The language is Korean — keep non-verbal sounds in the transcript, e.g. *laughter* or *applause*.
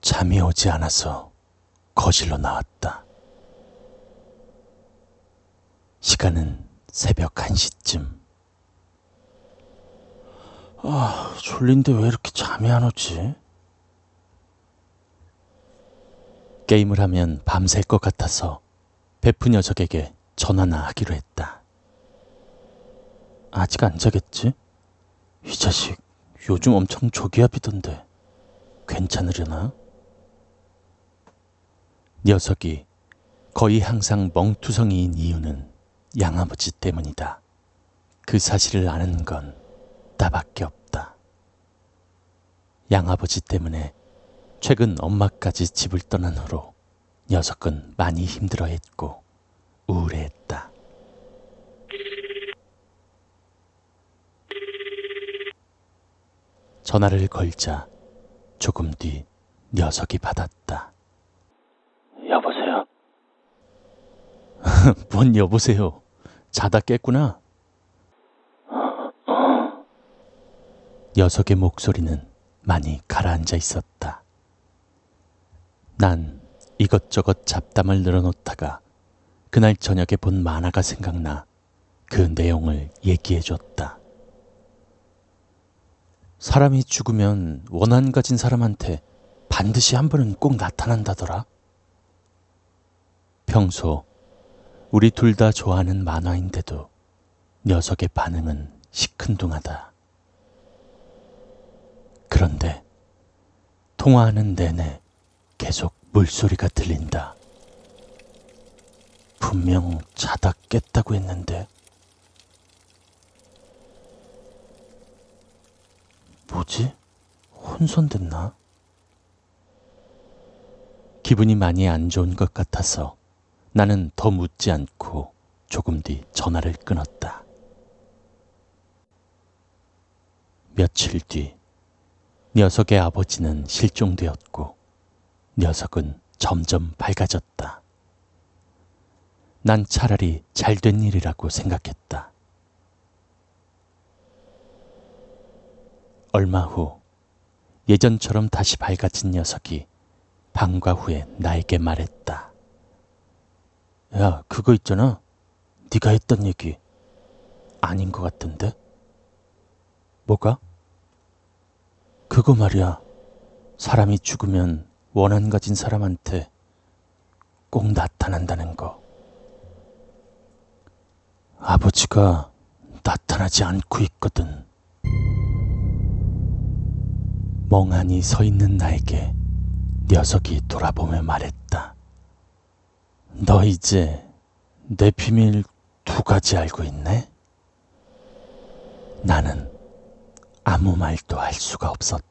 잠이 오지 않아서 거실로 나왔다. 시간은 새벽 1시쯤. 아, 졸린데 왜 이렇게 잠이 안 오지? 게임을 하면 밤샐 것 같아서 베프 녀석에게 전화나 하기로 했다. 아직 안 자겠지? 이 자식 요즘 엄청 조기압이던데 괜찮으려나? 녀석이 거의 항상 멍투성이인 이유는 양아버지 때문이다. 그 사실을 아는 건 나밖에 없다. 양아버지 때문에 최근 엄마까지 집을 떠난 후로 녀석은 많이 힘들어했고 우울해했다. 전화를 걸자 조금 뒤 녀석이 받았다. 여보세요? *laughs* 뭔 여보세요? 자다 깼구나. 녀석의 목소리는 많이 가라앉아 있었다. 난 이것저것 잡담을 늘어놓다가 그날 저녁에 본 만화가 생각나 그 내용을 얘기해 줬다. 사람이 죽으면 원한 가진 사람한테 반드시 한 번은 꼭 나타난다더라. 평소 우리 둘 다 좋아하는 만화인데도 녀석의 반응은 시큰둥하다. 그런데 통화하는 내내 계속 물소리가 들린다. 분명 자다 깼다고 했는데 뭐지? 혼선됐나? 기분이 많이 안 좋은 것 같아서 나는 더 묻지 않고 조금 뒤 전화를 끊었다. 며칠 뒤 녀석의 아버지는 실종되었고 녀석은 점점 밝아졌다. 난 차라리 잘된 일이라고 생각했다. 얼마 후 예전처럼 다시 밝아진 녀석이 방과 후에 나에게 말했다. 야, 그거 있잖아. 네가 했던 얘기 아닌 것 같던데? 뭐가? 그거 말이야. 사람이 죽으면 원한 가진 사람한테 꼭 나타난다는 거. 아버지가 나타나지 않고 있거든. 멍하니 서 있는 나에게 녀석이 돌아보며 말했다. 너 이제 내 비밀 두 가지 알고 있네? 나는 아무 말도 할 수가 없었다.